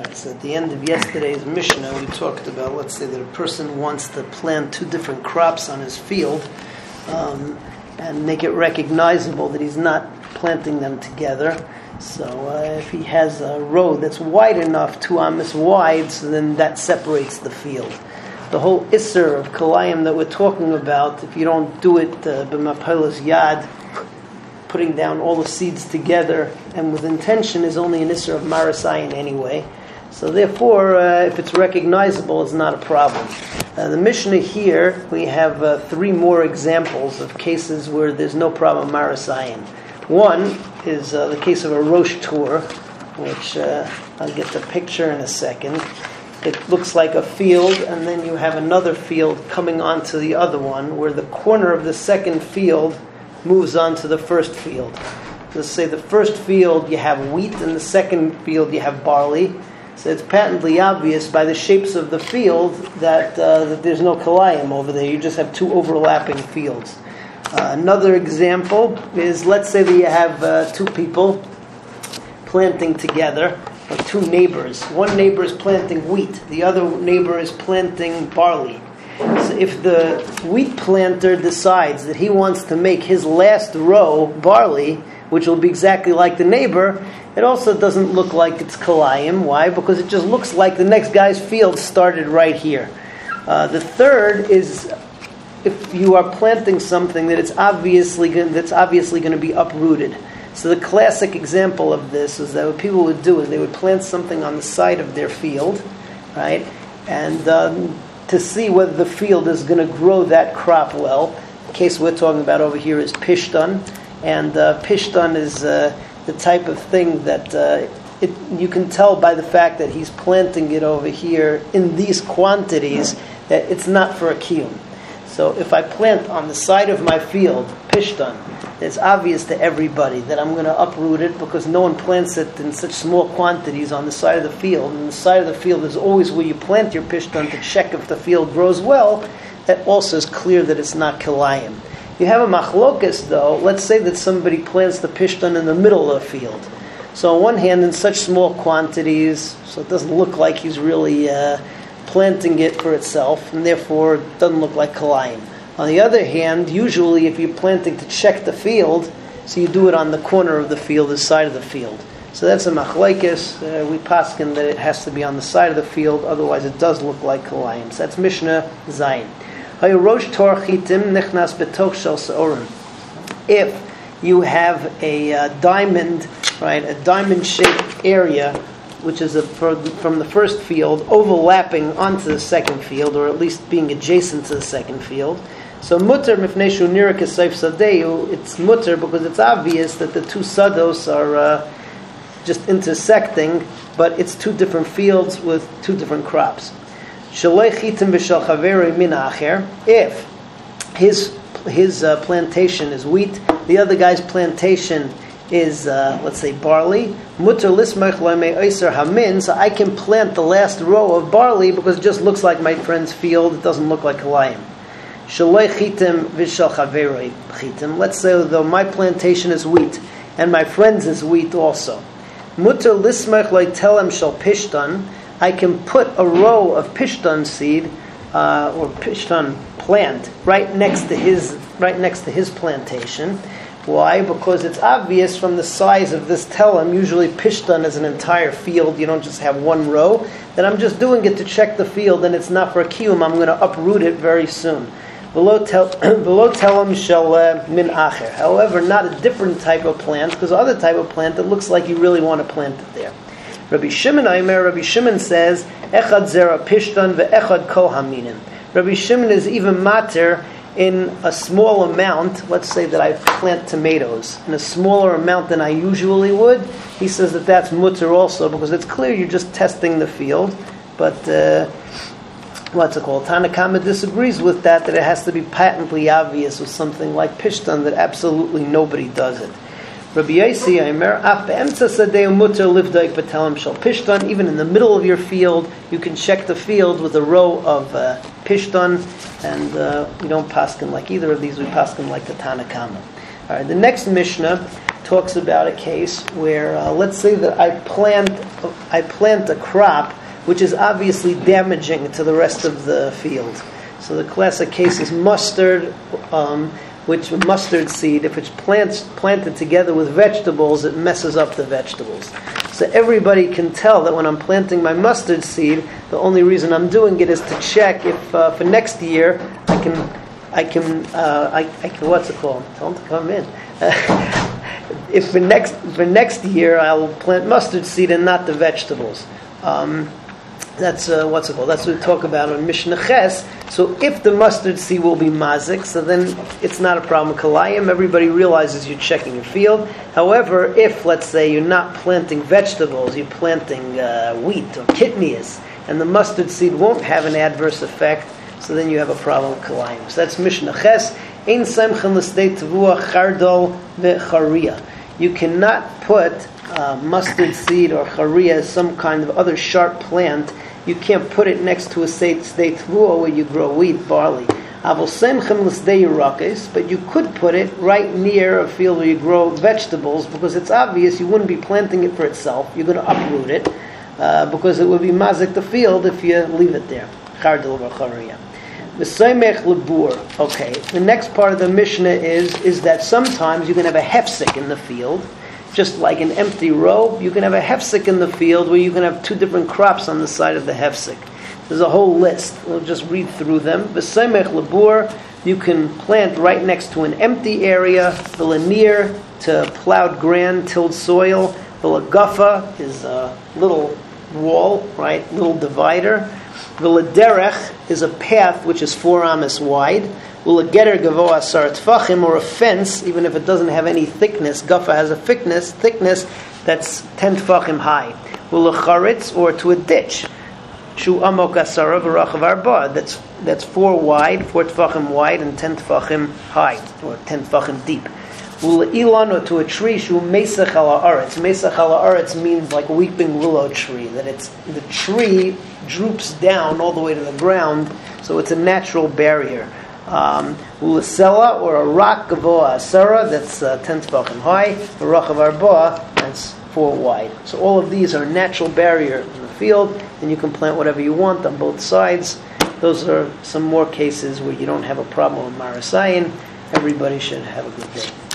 Right, so at the end of yesterday's Mishnah, we talked about, let's say that a person wants to plant two different crops on his field um, and make it recognizable that he's not planting them together. So uh, if he has a road that's wide enough, two amas wide, so then that separates the field. The whole isser of kalayim that we're talking about, if you don't do it uh, b'mapelas yad, putting down all the seeds together and with intention is only an isser of marasayin anyway. So therefore, uh, if it's recognizable, it's not a problem. Uh, the Mishnah here, we have uh, three more examples of cases where there's no problem marasayin. One is uh, the case of a rosh tour, which uh, I'll get the picture in a second. It looks like a field, and then you have another field coming onto the other one, where the corner of the second field moves on to the first field. Let's say the first field you have wheat, and the second field you have barley so it's patently obvious by the shapes of the field that, uh, that there's no kalayim over there. You just have two overlapping fields. Uh, another example is let's say that you have uh, two people planting together, or two neighbors. One neighbor is planting wheat, the other neighbor is planting barley. So if the wheat planter decides that he wants to make his last row barley, which will be exactly like the neighbor, it also doesn't look like it's Kalayim. Why? Because it just looks like the next guy's field started right here. Uh, the third is if you are planting something that it's obviously that's obviously going to be uprooted. So the classic example of this is that what people would do is they would plant something on the side of their field, right, and um, to see whether the field is going to grow that crop well. The case we're talking about over here is pishtan, and uh, is. Uh, the type of thing that uh, it, you can tell by the fact that he's planting it over here in these quantities that it's not for a kiyum. So if I plant on the side of my field pishtan, it's obvious to everybody that I'm going to uproot it because no one plants it in such small quantities on the side of the field. And the side of the field is always where you plant your pishtan to check if the field grows well. That also is clear that it's not kilayim. You have a machlokas, though. Let's say that somebody plants the pishtan in the middle of the field. So, on one hand, in such small quantities, so it doesn't look like he's really uh, planting it for itself, and therefore it doesn't look like kalayim. On the other hand, usually if you're planting to check the field, so you do it on the corner of the field, the side of the field. So that's a machlekes. Uh, we paskin that it has to be on the side of the field, otherwise it does look like kalayim. So that's Mishnah Zayin. If you have a uh, diamond, right, a diamond-shaped area, which is a, from the first field overlapping onto the second field, or at least being adjacent to the second field. So mutter mifneshu nirak sadeu. It's mutter because it's obvious that the two sados are uh, just intersecting, but it's two different fields with two different crops. If his his uh, plantation is wheat, the other guy's plantation is uh, let's say barley. Mutter hamin. So I can plant the last row of barley because it just looks like my friend's field. It doesn't look like kalayim. Let's say though my plantation is wheat and my friend's is wheat also. Mutter lismach telem shal pishtan. I can put a row of pishtan seed uh, or pishtan plant right next to his right next to his plantation. Why? Because it's obvious from the size of this telem. Usually, pishtan is an entire field. You don't just have one row. That I'm just doing it to check the field, and it's not for a. I'm going to uproot it very soon. Below telem shall uh, min acher. However, not a different type of plant, because other type of plant that looks like you really want to plant it there. Rabbi Shimon Aimer, Rabbi Shimon says, Echad zera pishtan ve'echad kol haminim. Rabbi Shimon is even matter in a small amount. Let's say that I plant tomatoes in a smaller amount than I usually would. He says that that's mutter also because it's clear you're just testing the field. But uh, what's it called? Tanakama disagrees with that, that it has to be patently obvious with something like pishtan that absolutely nobody does it. Rabbi Yossi Aimer, af be'emtza sadeh mutter livdaik b'telim shal pishtan. Even in the middle of your field, you can check the field with a row of uh, and uh, we don't paskin like either of these. We paskin like the Tanakama. All right, the next Mishnah talks about a case where, uh, let's say that I plant, I plant a crop which is obviously damaging to the rest of the field. So the classic case is mustard, um, which mustard seed, if it's plants, planted together with vegetables, it messes up the vegetables. So everybody can tell that when I'm planting my mustard seed, the only reason I'm doing it is to check if uh, for next year I can, I can, uh, I, I can, what's it called? Tell them to come in. if for next for next year I'll plant mustard seed and not the vegetables. Um, that's uh, what's it called? That's what we talk about on Mishnah Ches. So if the mustard seed will be mazik, so then it's not a problem. Kalayim, everybody realizes you're checking your field. However, if let's say you're not planting vegetables, you're planting uh, wheat or kitniyos, and the mustard seed won't have an adverse effect, so then you have a problem with kalayim. So that's Mishnah Ches. Ein semchen l'stei tavua chardol ve'charia. You cannot put uh, mustard seed or charia, some kind of other sharp plant, you can't put it next to a state state where you grow wheat, barley. But you could put it right near a field where you grow vegetables because it's obvious you wouldn't be planting it for itself. You're going to uproot it uh, because it would be mazik the field if you leave it there. Okay, the next part of the Mishnah is, is that sometimes you can have a hefsek in the field just like an empty row, you can have a hefsek in the field where you can have two different crops on the side of the hefsek. There's a whole list. We'll just read through them. V'semech labur, you can plant right next to an empty area. V'lanir, to plowed ground, tilled soil. The V'lagafa is a little wall, right, little divider. V'laderech is a path which is four amas wide. Getter gavoa sar tfachim or a fence, even if it doesn't have any thickness, gafa has a thickness, thickness that's ten tfachim high. Will a charitz or to a ditch. Shu amok asara v'rachav arba. That's that's four wide, four tfachim wide, and ten tfachim high, or ten tfachim deep. Will ilan to a tree shu mesach ala aretz. Aretz means like weeping willow tree. That it's the tree droops down all the way to the ground, so it's a natural barrier um, or a rock gavoa asara that's uh, ten tefachim high, a rock of arboa that's four wide. So all of these are natural barrier in the field, and you can plant whatever you want on both sides. Those are some more cases where you don't have a problem with marasayin. Everybody should have a good day.